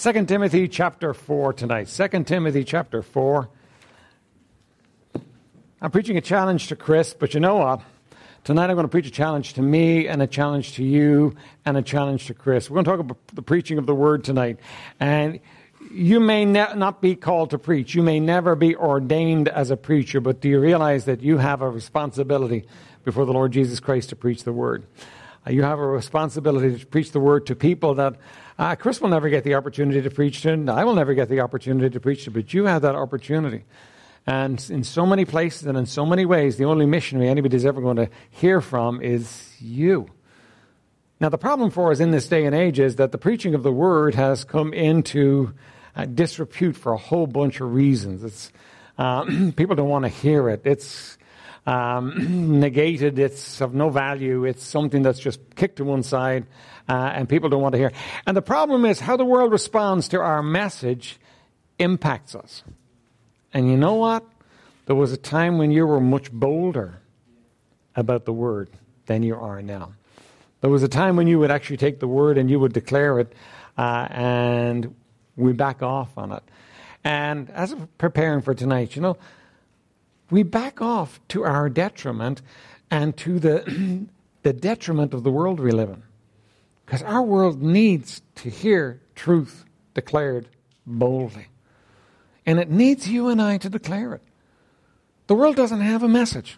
2 Timothy chapter 4 tonight. 2 Timothy chapter 4. I'm preaching a challenge to Chris, but you know what? Tonight I'm going to preach a challenge to me and a challenge to you and a challenge to Chris. We're going to talk about the preaching of the word tonight. And you may ne- not be called to preach. You may never be ordained as a preacher, but do you realize that you have a responsibility before the Lord Jesus Christ to preach the word? Uh, you have a responsibility to preach the word to people that uh, Chris will never get the opportunity to preach to, and I will never get the opportunity to preach to, but you have that opportunity. And in so many places and in so many ways, the only missionary anybody's ever going to hear from is you. Now, the problem for us in this day and age is that the preaching of the word has come into uh, disrepute for a whole bunch of reasons. It's, uh, people don't want to hear it. It's um, negated. It's of no value. It's something that's just kicked to one side, uh, and people don't want to hear. And the problem is how the world responds to our message impacts us. And you know what? There was a time when you were much bolder about the word than you are now. There was a time when you would actually take the word and you would declare it, uh, and we back off on it. And as I'm preparing for tonight, you know, we back off to our detriment and to the, the detriment of the world we live in. Because our world needs to hear truth declared boldly. And it needs you and I to declare it. The world doesn't have a message.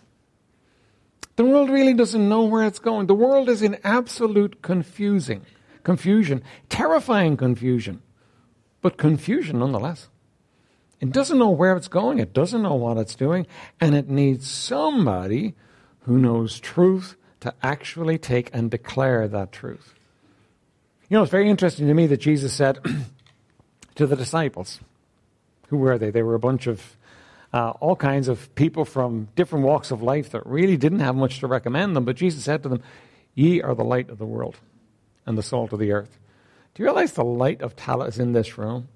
The world really doesn't know where it's going. The world is in absolute confusing, confusion, terrifying confusion, but confusion nonetheless. It doesn't know where it's going, it doesn't know what it's doing, and it needs somebody who knows truth to actually take and declare that truth. You know, it's very interesting to me that Jesus said to the disciples, who were they? They were a bunch of uh, all kinds of people from different walks of life that really didn't have much to recommend them, but Jesus said to them, Ye are the light of the world and the salt of the earth. Do you realize the light of Tallaght is in this room?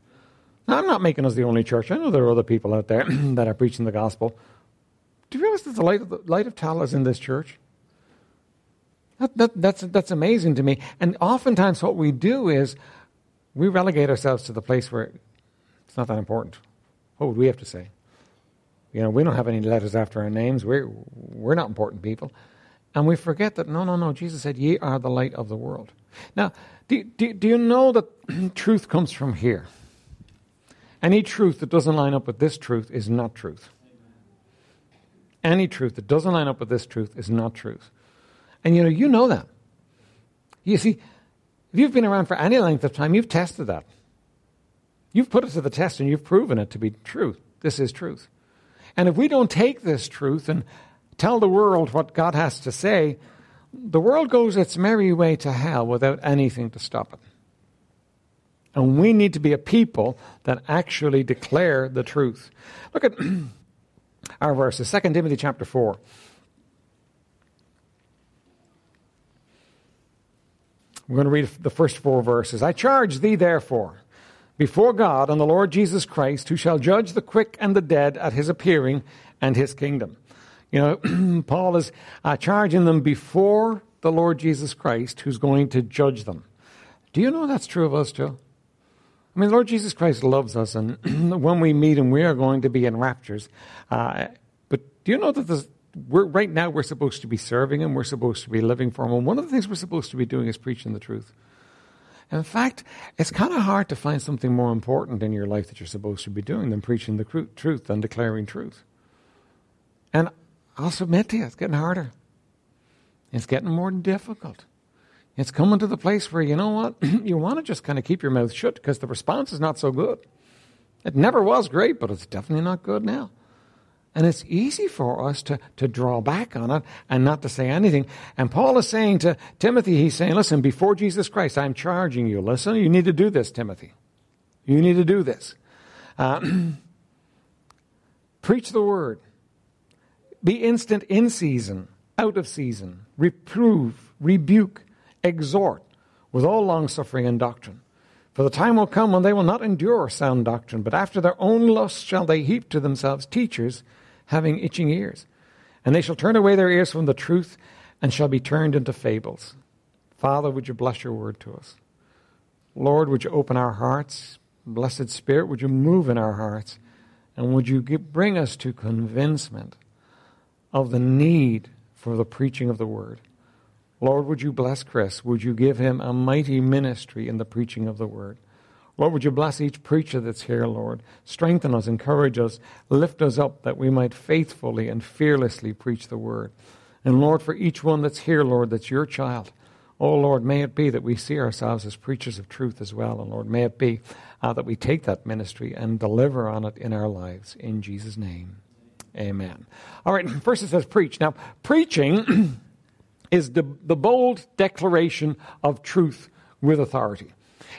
Now, I'm not making us the only church. I know there are other people out there that are preaching the gospel. Do you realize that the light of, the light of Tallaght is in this church? That, that, that's, that's amazing to me. And oftentimes, what we do is we relegate ourselves to the place where it's not that important. What would we have to say? You know, we don't have any letters after our names. We're, we're not important people. And we forget that, no, no, no, Jesus said, Ye are the light of the world. Now, do, do, do you know that truth comes from here? Any truth that doesn't line up with this truth is not truth. Any truth that doesn't line up with this truth is not truth. And you know, you know that. You see, if you've been around for any length of time, you've tested that. You've put it to the test and you've proven it to be truth. This is truth. And if we don't take this truth and tell the world what God has to say, the world goes its merry way to hell without anything to stop it. And we need to be a people that actually declare the truth. Look at our verses, 2 Timothy chapter 4. We're going to read the first four verses. I charge thee, therefore, before God and the Lord Jesus Christ, who shall judge the quick and the dead at his appearing and his kingdom. You know, Paul is uh, charging them before the Lord Jesus Christ, who's going to judge them. Do you know that's true of us too? I mean, Lord Jesus Christ loves us, and when we meet Him, we are going to be in raptures. Uh, but do you know that this, right now we're supposed to be serving Him, we're supposed to be living for Him, and one of the things we're supposed to be doing is preaching the truth. in fact, it's kind of hard to find something more important in your life that you're supposed to be doing than preaching the truth, than declaring truth. And I'll submit to you, it's getting harder. It's getting more difficult. It's coming to the place where, you know what, you want to just kind of keep your mouth shut because the response is not so good. It never was great, but it's definitely not good now. And it's easy for us to, to draw back on it and not to say anything. And Paul is saying to Timothy, he's saying, listen, before Jesus Christ, I'm charging you. Listen, you need to do this, Timothy. You need to do this. Uh, preach the word. Be instant in season, out of season. Reprove, rebuke, exhort with all longsuffering and doctrine. For the time will come when they will not endure sound doctrine, but after their own lusts shall they heap to themselves teachers having itching ears. And they shall turn away their ears from the truth and shall be turned into fables. Father, would you bless your word to us? Lord, would you open our hearts? Blessed Spirit, would you move in our hearts? And would you bring us to convincement of the need for the preaching of the word? Lord, would you bless Chris? Would you give him a mighty ministry in the preaching of the word? Lord, would you bless each preacher that's here, Lord? Strengthen us, encourage us, lift us up that we might faithfully and fearlessly preach the word. And Lord, for each one that's here, Lord, that's your child, oh Lord, may it be that we see ourselves as preachers of truth as well. And Lord, may it be uh, that we take that ministry and deliver on it in our lives. In Jesus' name, amen. All right, first it says preach. Now, preaching is the, the bold declaration of truth with authority.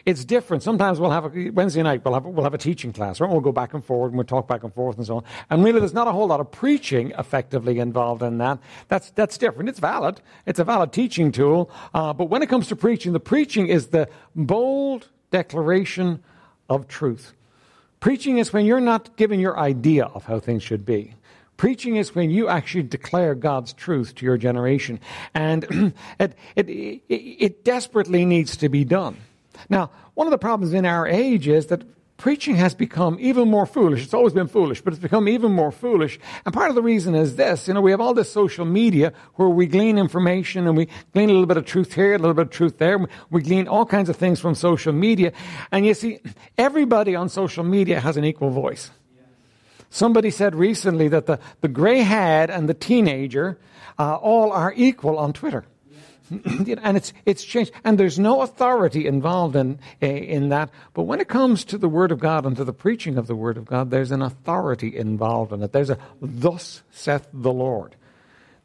It's different. Sometimes we'll have a Wednesday night. We'll have we'll have a teaching class, right? We'll go back and forward and we'll talk back and forth and so on. And really, there's not a whole lot of preaching effectively involved in that. That's that's different. It's valid. It's a valid teaching tool. Uh, but when it comes to preaching, the preaching is the bold declaration of truth. Preaching is when you're not giving your idea of how things should be. Preaching is when you actually declare God's truth to your generation. And it, it, it, desperately needs to be done. Now, one of the problems in our age is that preaching has become even more foolish. It's always been foolish, but it's become even more foolish. And part of the reason is this. You know, we have all this social media where we glean information and we glean a little bit of truth here, a little bit of truth there. We glean all kinds of things from social media. And you see, everybody on social media has an equal voice. Somebody said recently that the, the gray haired and the teenager uh, all are equal on Twitter. and it's it's changed, and there's no authority involved in in that. But when it comes to the Word of God and to the preaching of the Word of God, there's an authority involved in it. There's a "Thus saith the Lord."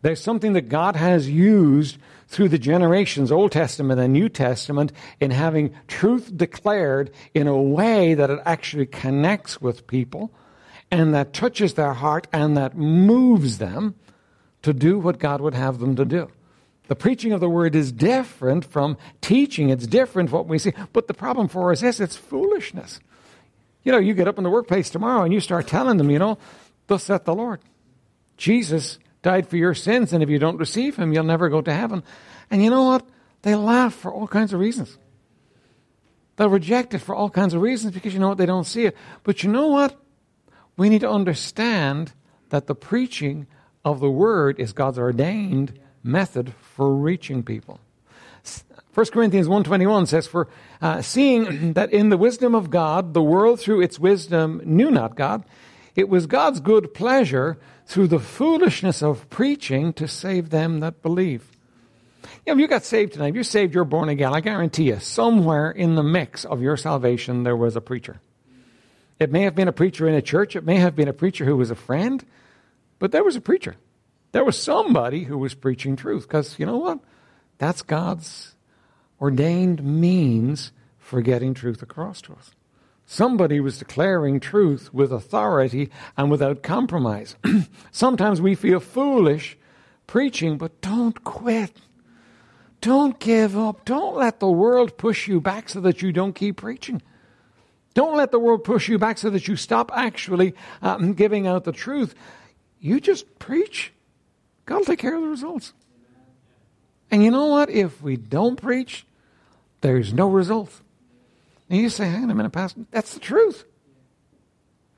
There's something that God has used through the generations, Old Testament and New Testament, in having truth declared in a way that it actually connects with people, and that touches their heart and that moves them to do what God would have them to do. The preaching of the word is different from teaching. It's different what we see. But the problem for us is it's foolishness. You know, you get up in the workplace tomorrow and you start telling them, you know, thus saith the Lord. Jesus died for your sins, and if you don't receive him, you'll never go to heaven. And you know what? They laugh for all kinds of reasons. They'll reject it for all kinds of reasons because you know what? They don't see it. But you know what? We need to understand that the preaching of the word is God's ordained method for reaching people. 1 Corinthians 1.21 says, For uh, seeing that in the wisdom of God, the world through its wisdom knew not God, it was God's good pleasure through the foolishness of preaching to save them that believe. You know, if you got saved tonight, if you saved, you're born again, I guarantee you, somewhere in the mix of your salvation, there was a preacher. It may have been a preacher in a church, it may have been a preacher who was a friend, but there was a preacher. There was somebody who was preaching truth because you know what? That's God's ordained means for getting truth across to us. Somebody was declaring truth with authority and without compromise. Sometimes we feel foolish preaching, but don't quit. Don't give up. Don't let the world push you back so that you don't keep preaching. Don't let the world push you back so that you stop actually um, giving out the truth. You just preach God will take care of the results. And you know what? If we don't preach, there's no results. And you say, hang on a minute, Pastor, that's the truth.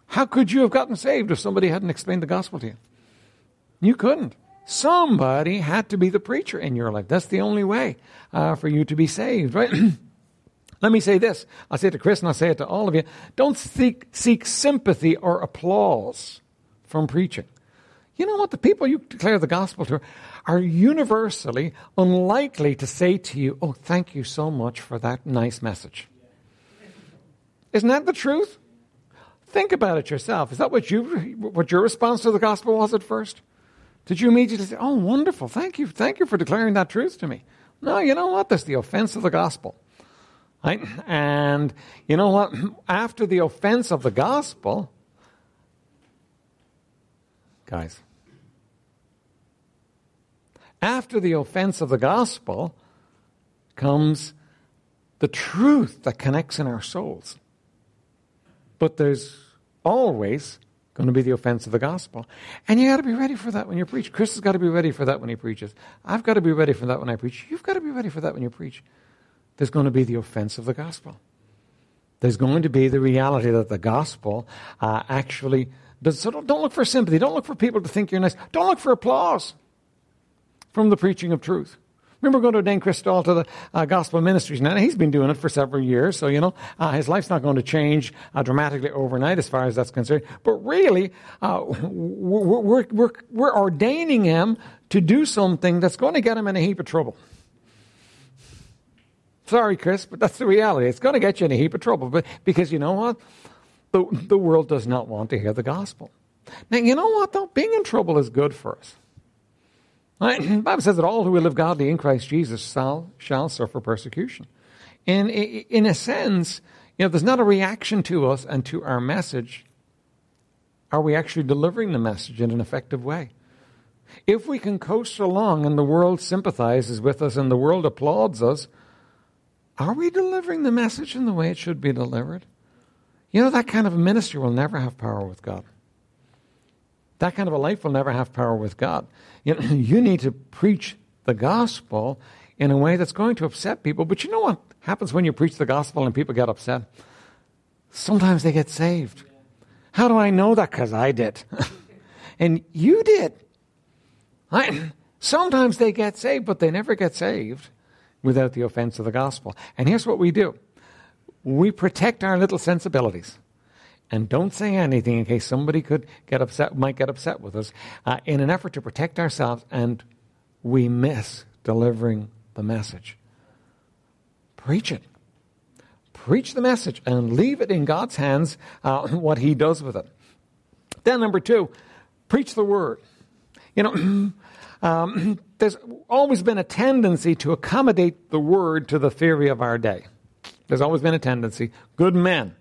How could you have gotten saved if somebody hadn't explained the gospel to you? You couldn't. Somebody had to be the preacher in your life. That's the only way uh, for you to be saved, right? Let me say this. I'll say it to Chris and I'll say it to all of you. Don't seek, seek sympathy or applause from preaching. You know what? The people you declare the gospel to are universally unlikely to say to you, Oh, thank you so much for that nice message. Isn't that the truth? Think about it yourself. Is that what you what your response to the gospel was at first? Did you immediately say, "Oh, wonderful! Thank you, thank you for declaring that truth to me"? No, you know what? That's the offense of the gospel, right? And you know what? After the offense of the gospel, guys. After the offense of the gospel comes the truth that connects in our souls. But there's always going to be the offense of the gospel. And you got to be ready for that when you preach. Chris has got to be ready for that when he preaches. I've got to be ready for that when I preach. You've got to be ready for that when you preach. There's going to be the offense of the gospel. There's going to be the reality that the gospel uh, actually does. So don't, don't look for sympathy. Don't look for people to think you're nice. Don't look for applause from the preaching of truth. Remember going to Dan Crystal to the uh, Gospel Ministries now. He's been doing it for several years, so, you know, uh, his life's not going to change uh, dramatically overnight as far as that's concerned. But really, uh, we're, we're, we're, we're ordaining him to do something that's going to get him in a heap of trouble. Sorry, Chris, but that's the reality. It's going to get you in a heap of trouble. But because you know what? The, the world does not want to hear the gospel. Now, you know what, though? Being in trouble is good for us. Right? The Bible says that all who will live godly in Christ Jesus shall, shall suffer persecution. And in a sense, you know, there's not a reaction to us and to our message. Are we actually delivering the message in an effective way? If we can coast along and the world sympathizes with us and the world applauds us, are we delivering the message in the way it should be delivered? You know, that kind of a ministry will never have power with God. That kind of a life will never have power with God. You, know, you need to preach the gospel in a way that's going to upset people. But you know what happens when you preach the gospel and people get upset? Sometimes they get saved. How do I know that? Because I did. and you did. I, sometimes they get saved, but they never get saved without the offense of the gospel. And here's what we do we protect our little sensibilities and don't say anything in case somebody could get upset, might get upset with us, uh, in an effort to protect ourselves, and we miss delivering the message. Preach it. Preach the message and leave it in God's hands uh, what He does with it. Then, number two, preach the word. You know, um, there's always been a tendency to accommodate the word to the theory of our day. There's always been a tendency. Good men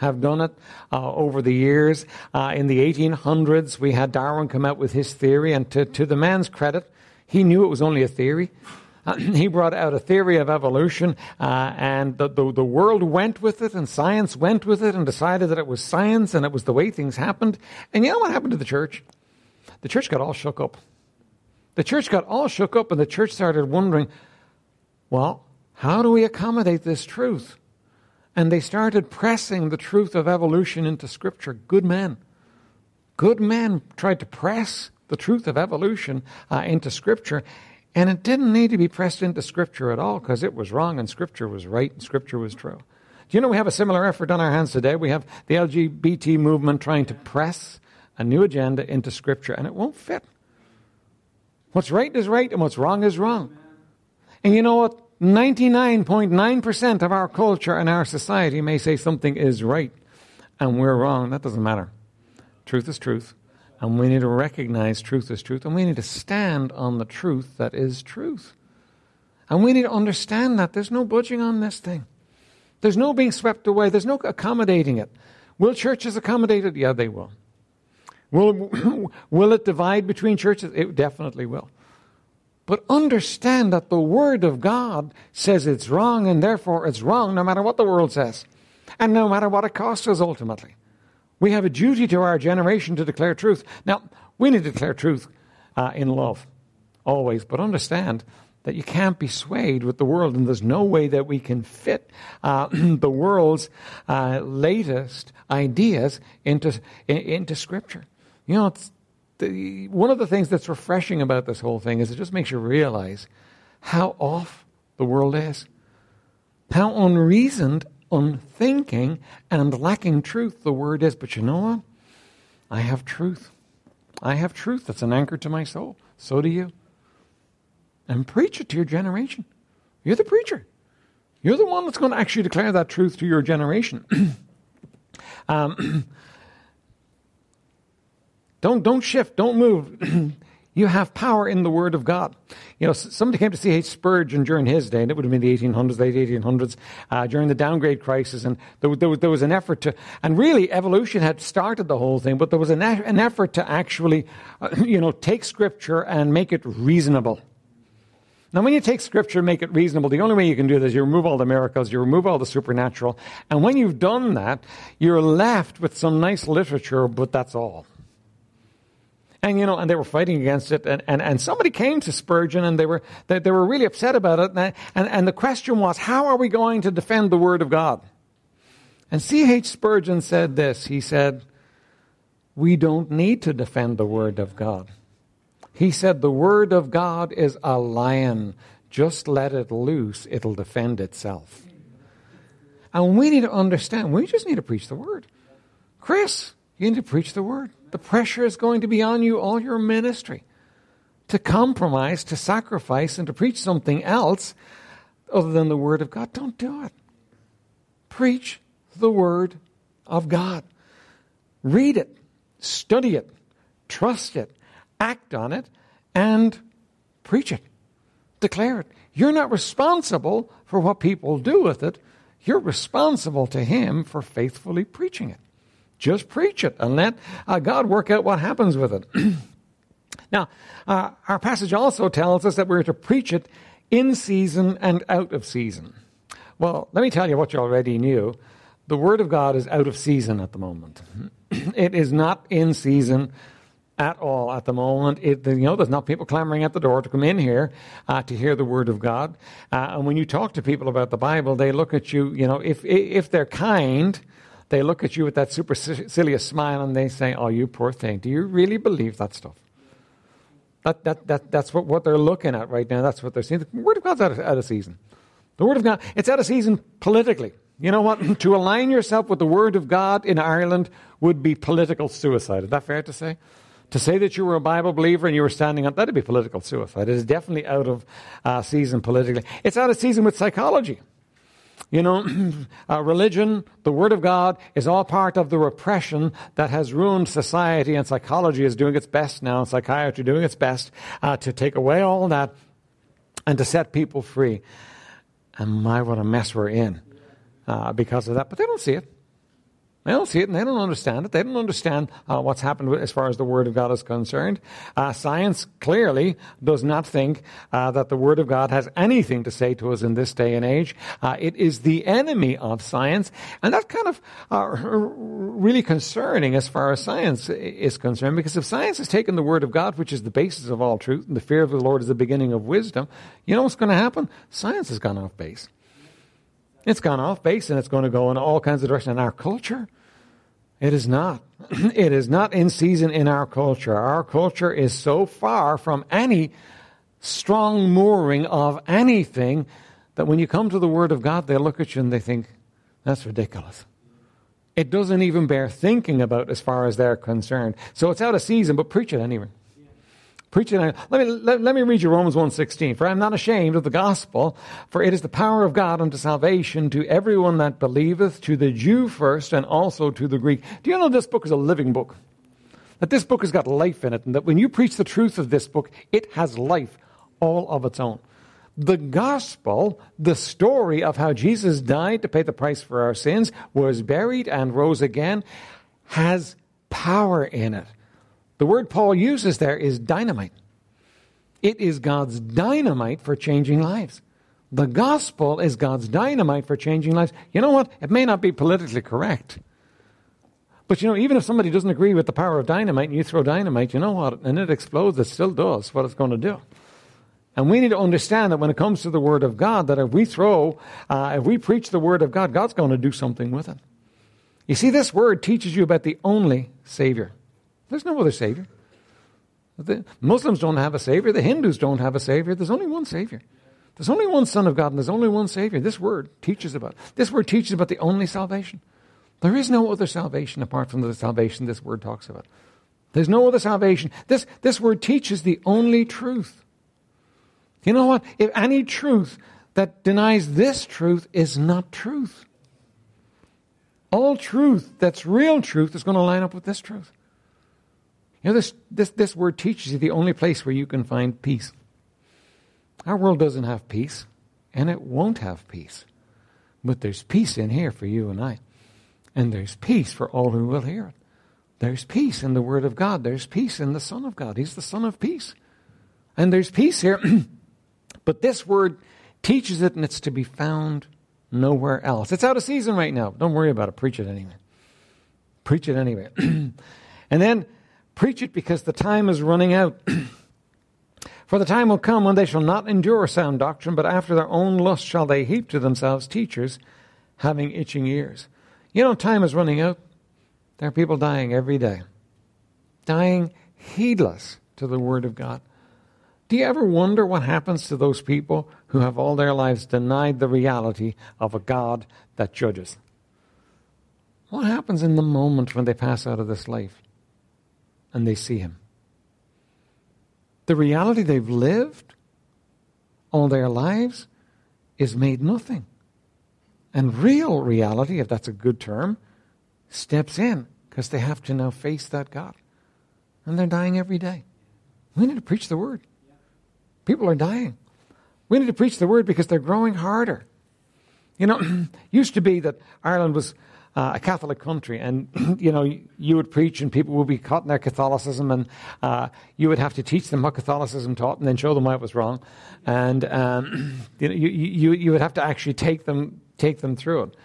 have done it uh, over the years. Uh, in the 1800s, we had Darwin come out with his theory, and to, to the man's credit, he knew it was only a theory. Uh, he brought out a theory of evolution, uh, and the, the, the, world went with it, and science went with it, and decided that it was science, and it was the way things happened. And you know what happened to the church? The church got all shook up. The church got all shook up, and the church started wondering, well, how do we accommodate this truth? And they started pressing the truth of evolution into Scripture. Good men. Good men tried to press the truth of evolution uh, into Scripture. And it didn't need to be pressed into Scripture at all because it was wrong and Scripture was right and Scripture was true. Do you know we have a similar effort on our hands today? We have the LGBT movement trying to press a new agenda into Scripture, and it won't fit. What's right is right, and what's wrong is wrong. And you know what? 99.9% of our culture and our society may say something is right and we're wrong. That doesn't matter. Truth is truth. And we need to recognize truth is truth. And we need to stand on the truth that is truth. And we need to understand that there's no budging on this thing. There's no being swept away. There's no accommodating it. Will churches accommodate it? Yeah, they will. Will, will it divide between churches? It definitely will. But understand that the Word of God says it's wrong, and therefore it's wrong no matter what the world says, and no matter what it costs us ultimately. We have a duty to our generation to declare truth. Now, we need to declare truth uh, in love, always, but understand that you can't be swayed with the world, and there's no way that we can fit uh, the world's uh, latest ideas into, into Scripture. You know, it's the, one of the things that's refreshing about this whole thing is it just makes you realize how off the world is, how unreasoned, unthinking, and lacking truth the word is. But you know what? I have truth. I have truth that's an anchor to my soul. So do you. And preach it to your generation. You're the preacher. You're the one that's going to actually declare that truth to your generation. um, don't, don't shift, don't move. you have power in the Word of God. You know, somebody came to C.H. Spurgeon during his day, and it would have been the 1800s, late 1800s, uh, during the downgrade crisis, and there, there, there, was an effort to, and really evolution had started the whole thing, but there was an, an effort to actually, uh, you know, take Scripture and make it reasonable. Now, when you take Scripture and make it reasonable, the only way you can do this is you remove all the miracles, you remove all the supernatural, and when you've done that, you're left with some nice literature, but that's all. And, you know, and they were fighting against it. And, and, and somebody came to Spurgeon and they were, they, they were really upset about it. And, and, and the question was, how are we going to defend the Word of God? And C.H. Spurgeon said this. He said, we don't need to defend the Word of God. He said, the Word of God is a lion. Just let it loose. It'll defend itself. And we need to understand, we just need to preach the Word. Chris, you need to preach the Word. The pressure is going to be on you all your ministry to compromise, to sacrifice, and to preach something else other than the Word of God. Don't do it. Preach the Word of God. Read it, study it, trust it, act on it, and preach it. Declare it. You're not responsible for what people do with it. You're responsible to Him for faithfully preaching it. Just preach it and let uh, God work out what happens with it. now, uh, our passage also tells us that we're to preach it in season and out of season. Well, let me tell you what you already knew. The Word of God is out of season at the moment. it is not in season at all at the moment. It, you know, there's not people clamoring at the door to come in here uh, to hear the Word of God. Uh, and when you talk to people about the Bible, they look at you, you know, if, if they're kind, they look at you with that supercilious smile and they say, Oh, you poor thing. Do you really believe that stuff? That, that, that, that's what, what they're looking at right now. That's what they're seeing. The Word of God's out of, out of season. The Word of God, it's out of season politically. You know what? to align yourself with the Word of God in Ireland would be political suicide. Is that fair to say? To say that you were a Bible believer and you were standing up, that'd be political suicide. It is definitely out of uh, season politically. It's out of season with psychology. You know, uh, religion, the Word of God, is all part of the repression that has ruined society, and psychology is doing its best now, and psychiatry doing its best uh, to take away all that and to set people free. And my, what a mess we're in uh, because of that. But they don't see it. They don't see it and they don't understand it. They don't understand uh, what's happened as far as the Word of God is concerned. Uh, science clearly does not think uh, that the Word of God has anything to say to us in this day and age. Uh, it is the enemy of science. And that's kind of uh, really concerning as far as science is concerned because if science has taken the Word of God, which is the basis of all truth, and the fear of the Lord is the beginning of wisdom, you know what's going to happen? Science has gone off base. It's gone off base and it's going to go in all kinds of directions. In our culture, it is not. it is not in season in our culture. Our culture is so far from any strong mooring of anything that when you come to the Word of God, they look at you and they think, that's ridiculous. It doesn't even bear thinking about as far as they're concerned. So it's out of season, but preach it anyway. Preach it. Let me, let, let me read you Romans 1.16. For I am not ashamed of the gospel, for it is the power of God unto salvation to everyone that believeth, to the Jew first, and also to the Greek. Do you know this book is a living book? That this book has got life in it, and that when you preach the truth of this book, it has life all of its own. The gospel, the story of how Jesus died to pay the price for our sins, was buried and rose again, has power in it. The word Paul uses there is dynamite. It is God's dynamite for changing lives. The gospel is God's dynamite for changing lives. You know what? It may not be politically correct. But you know, even if somebody doesn't agree with the power of dynamite and you throw dynamite, you know what? And it explodes, it still does what it's going to do. And we need to understand that when it comes to the Word of God, that if we throw, uh, if we preach the Word of God, God's going to do something with it. You see, this Word teaches you about the only Savior. There's no other Savior. The Muslims don't have a Savior. The Hindus don't have a Savior. There's only one Savior. There's only one Son of God, and there's only one Savior. This word teaches about. This word teaches about the only salvation. There is no other salvation apart from the salvation this word talks about. There's no other salvation. This, this word teaches the only truth. You know what? If any truth that denies this truth is not truth. All truth that's real truth is going to line up with this truth. You know, this, this, this word teaches you the only place where you can find peace. Our world doesn't have peace, and it won't have peace. But there's peace in here for you and I. And there's peace for all who will hear it. There's peace in the Word of God. There's peace in the Son of God. He's the Son of peace. And there's peace here. but this Word teaches it, and it's to be found nowhere else. It's out of season right now. Don't worry about it. Preach it anyway. Preach it anyway. and then Preach it because the time is running out. For the time will come when they shall not endure sound doctrine, but after their own lust shall they heap to themselves teachers having itching ears. You know, time is running out. There are people dying every day, dying heedless to the Word of God. Do you ever wonder what happens to those people who have all their lives denied the reality of a God that judges? What happens in the moment when they pass out of this life and they see Him? The reality they've lived all their lives is made nothing. And real reality, if that's a good term, steps in because they have to now face that God. And they're dying every day. We need to preach the word. People are dying. We need to preach the word because they're growing harder. You know, used to be that Ireland was uh, a Catholic country, and you know you would preach, and people would be caught in their Catholicism, and uh, you would have to teach them what Catholicism taught, and then show them why it was wrong, and um, you, know, you, you you would have to actually take them take them through it.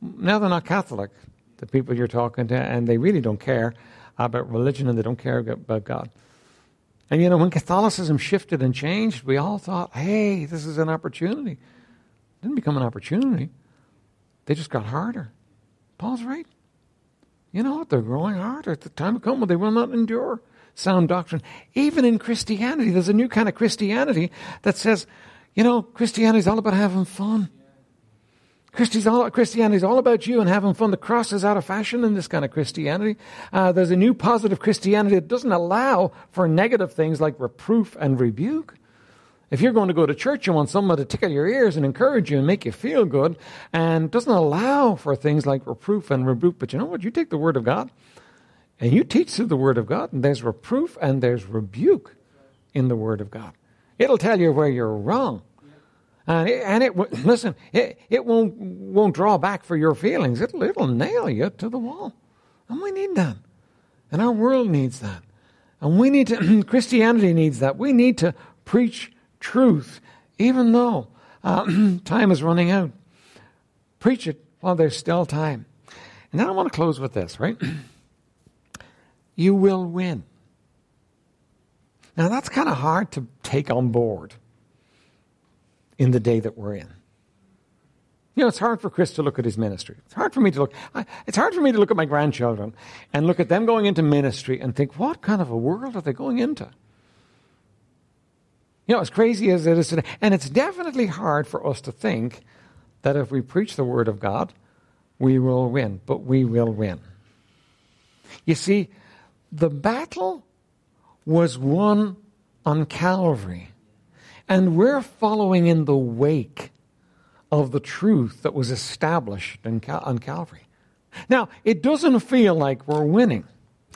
Now they're not Catholic, the people you're talking to, and they really don't care about religion, and they don't care about God. And you know, when Catholicism shifted and changed, we all thought, "Hey, this is an opportunity." It didn't become an opportunity; they just got harder. Paul's right. You know what? They're growing harder. At the time will come when they will not endure sound doctrine. Even in Christianity, there's a new kind of Christianity that says, you know, Christianity's all about having fun. Christianity is all about you and having fun. The cross is out of fashion in this kind of Christianity. Uh, there's a new positive Christianity that doesn't allow for negative things like reproof and rebuke. If you're going to go to church, you want someone to tickle your ears and encourage you and make you feel good, and doesn't allow for things like reproof and rebuke. But you know what? You take the Word of God and you teach through the Word of God, and there's reproof and there's rebuke in the Word of God. It'll tell you where you're wrong. And it, and it listen, it, it won't, won't draw back for your feelings. It'll, it'll nail you to the wall. And we need that. And our world needs that. And we need to, Christianity needs that. We need to preach truth, even though uh, time is running out. Preach it while there's still time. And then I want to close with this, right? you will win. Now, that's kind of hard to take on board in the day that we're in. You know, it's hard for Chris to look at his ministry. It's hard for me to look. It's hard for me to look at my grandchildren and look at them going into ministry and think, what kind of a world are they going into? You know, as crazy as it is today, and it's definitely hard for us to think that if we preach the Word of God, we will win, but we will win. You see, the battle was won on Calvary, and we're following in the wake of the truth that was established Cal- on Calvary. Now, it doesn't feel like we're winning.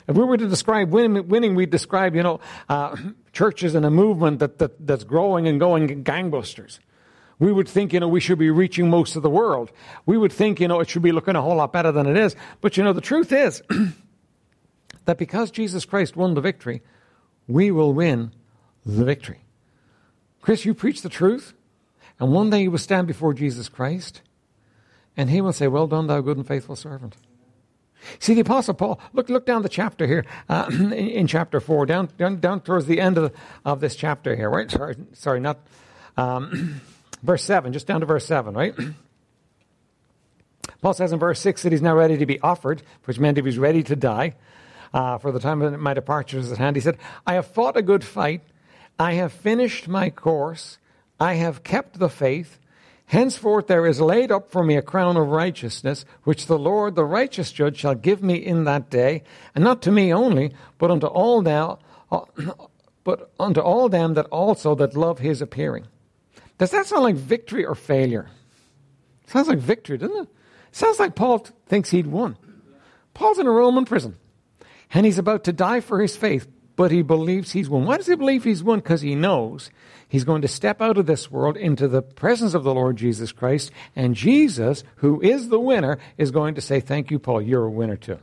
If we were to describe winning, we'd describe, you know, uh, churches and a movement that, that, that's growing and going gangbusters. We would think, you know, we should be reaching most of the world. We would think, you know, it should be looking a whole lot better than it is. But, you know, the truth is that because Jesus Christ won the victory, we will win the victory. Chris, you preach the truth, and one day you will stand before Jesus Christ, and he will say, Well done, thou good and faithful servant. See, the Apostle Paul, look, look down the chapter here, uh, in, in, chapter 4, down, down, down towards the end of, of this chapter here, right? Sorry, sorry not, um, verse 7, just down to verse 7, right? Paul says in verse 6 that he's now ready to be offered, which meant he was ready to die. Uh, for the time of my departure is at hand. He said, I have fought a good fight. I have finished my course. I have kept the faith. Henceforth there is laid up for me a crown of righteousness, which the Lord, the righteous judge, shall give me in that day, and not to me only, but unto all now, uh, but unto all them that also that love his appearing. Does that sound like victory or failure? Sounds like victory, doesn't it? Sounds like Paul thinks he'd won. Paul's in a Roman prison, and he's about to die for his faith, but he believes he's won. Why does he believe he's won? Because he knows he's going to step out of this world into the presence of the Lord Jesus Christ, and Jesus, who is the winner, is going to say, Thank you, Paul, you're a winner too.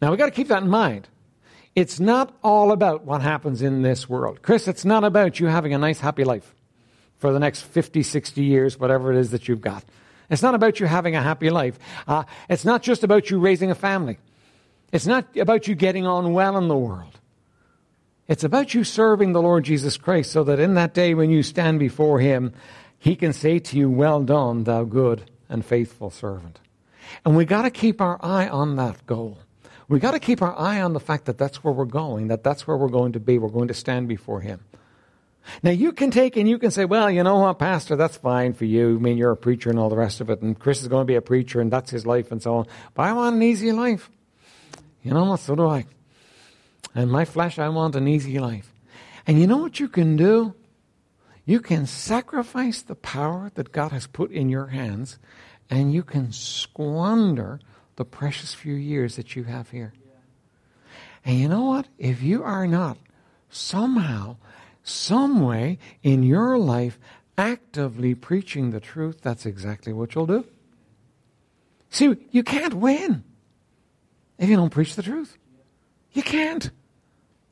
Now we've got to keep that in mind. It's not all about what happens in this world. Chris, it's not about you having a nice, happy life for the next 50, 60 years, whatever it is that you've got. It's not about you having a happy life. Uh, it's not just about you raising a family. It's not about you getting on well in the world. It's about you serving the Lord Jesus Christ so that in that day when you stand before Him, He can say to you, Well done, thou good and faithful servant. And we got to keep our eye on that goal. We got to keep our eye on the fact that that's where we're going, that that's where we're going to be. We're going to stand before Him. Now, you can take and you can say, well, you know what, Pastor, that's fine for you. I mean, you're a preacher and all the rest of it, and Chris is going to be a preacher and that's his life and so on. But I want an easy life. You know what? So do I. And my flesh, I want an easy life. And you know what you can do? You can sacrifice the power that God has put in your hands, and you can squander the precious few years that you have here. And you know what? If you are not somehow, some way in your life actively preaching the truth, that's exactly what you'll do. See, you can't win if you don't preach the truth. You can't.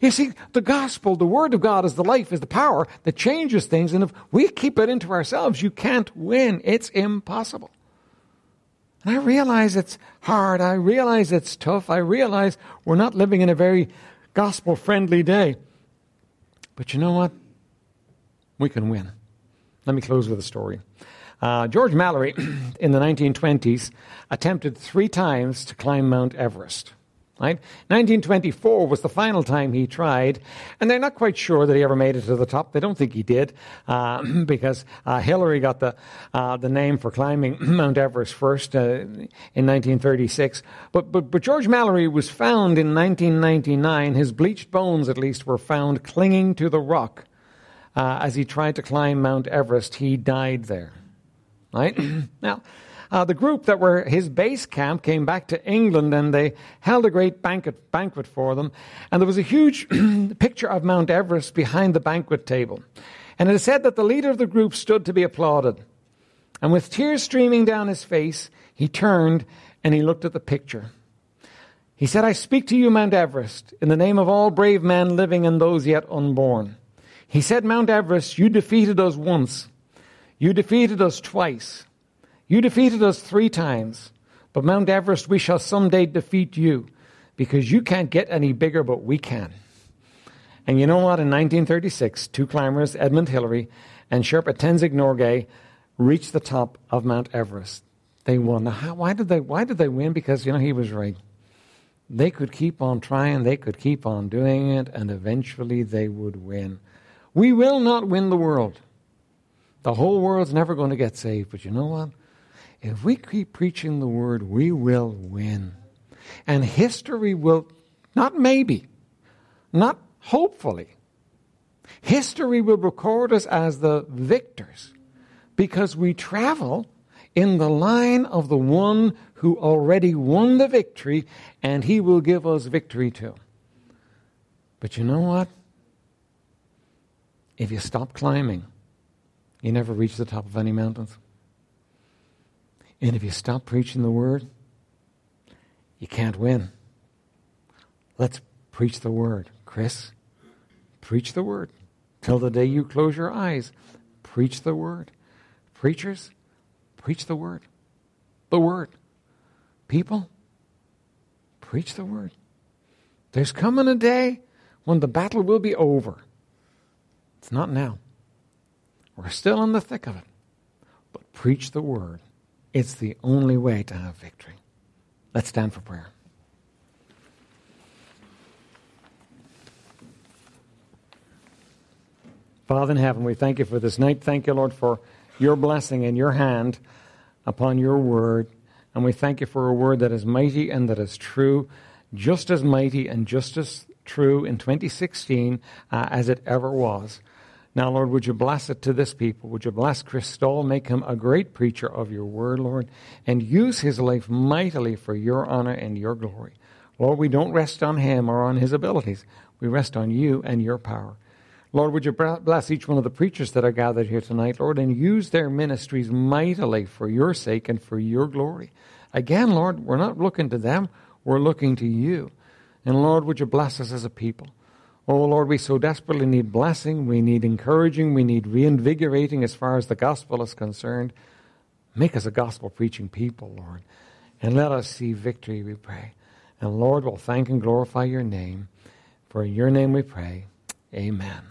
You see, the gospel, the word of God is the life, is the power that changes things. And if we keep it into ourselves, you can't win. It's impossible. And I realize it's hard. I realize it's tough. I realize we're not living in a very gospel friendly day. But you know what? We can win. Let me close with a story. Uh, George Mallory, in the 1920s, attempted three times to climb Mount Everest. Right? 1924 was the final time he tried, and they're not quite sure that he ever made it to the top. They don't think he did, uh, because uh, Hillary got the uh, the name for climbing Mount Everest first uh, in 1936. But, but but George Mallory was found in 1999. His bleached bones, at least, were found clinging to the rock uh, as he tried to climb Mount Everest. He died there. Right now. Uh, the group that were his base camp came back to England and they held a great banquet, banquet for them. And there was a huge picture of Mount Everest behind the banquet table. And it is said that the leader of the group stood to be applauded. And with tears streaming down his face, he turned and he looked at the picture. He said, I speak to you, Mount Everest, in the name of all brave men living and those yet unborn. He said, Mount Everest, you defeated us once. You defeated us twice. You defeated us three times, but Mount Everest, we shall someday defeat you because you can't get any bigger, but we can. And you know what? In 1936, two climbers, Edmund Hillary and Sherpa Tenzing Norgay, reached the top of Mount Everest. They won. Now, how, why did they? Why did they win? Because you know he was right. They could keep on trying. They could keep on doing it, and eventually they would win. We will not win the world. The whole world's never going to get saved. But you know what? If we keep preaching the word, we will win. And history will, not maybe, not hopefully, history will record us as the victors because we travel in the line of the one who already won the victory and he will give us victory too. But you know what? If you stop climbing, you never reach the top of any mountains. And if you stop preaching the word, you can't win. Let's preach the word. Chris, preach the word. Till the day you close your eyes, preach the word. Preachers, preach the word. The word. People, preach the word. There's coming a day when the battle will be over. It's not now. We're still in the thick of it. But preach the word. It's the only way to have victory. Let's stand for prayer. Father in heaven, we thank you for this night. Thank you, Lord, for your blessing and your hand upon your word. And we thank you for a word that is mighty and that is true, just as mighty and just as true in 2016 uh, as it ever was. Now, Lord, would you bless it to this people? Would you bless Chris Stoll, make him a great preacher of your word, Lord, and use his life mightily for your honor and your glory. Lord, we don't rest on him or on his abilities. We rest on you and your power. Lord, would you bless each one of the preachers that are gathered here tonight, Lord, and use their ministries mightily for your sake and for your glory. Again, Lord, we're not looking to them, we're looking to you. And Lord, would you bless us as a people? Oh Lord, we so desperately need blessing, we need encouraging, we need reinvigorating as far as the gospel is concerned. Make us a gospel preaching people, Lord. And let us see victory, we pray. And Lord, we'll thank and glorify your name. For your name we pray. Amen.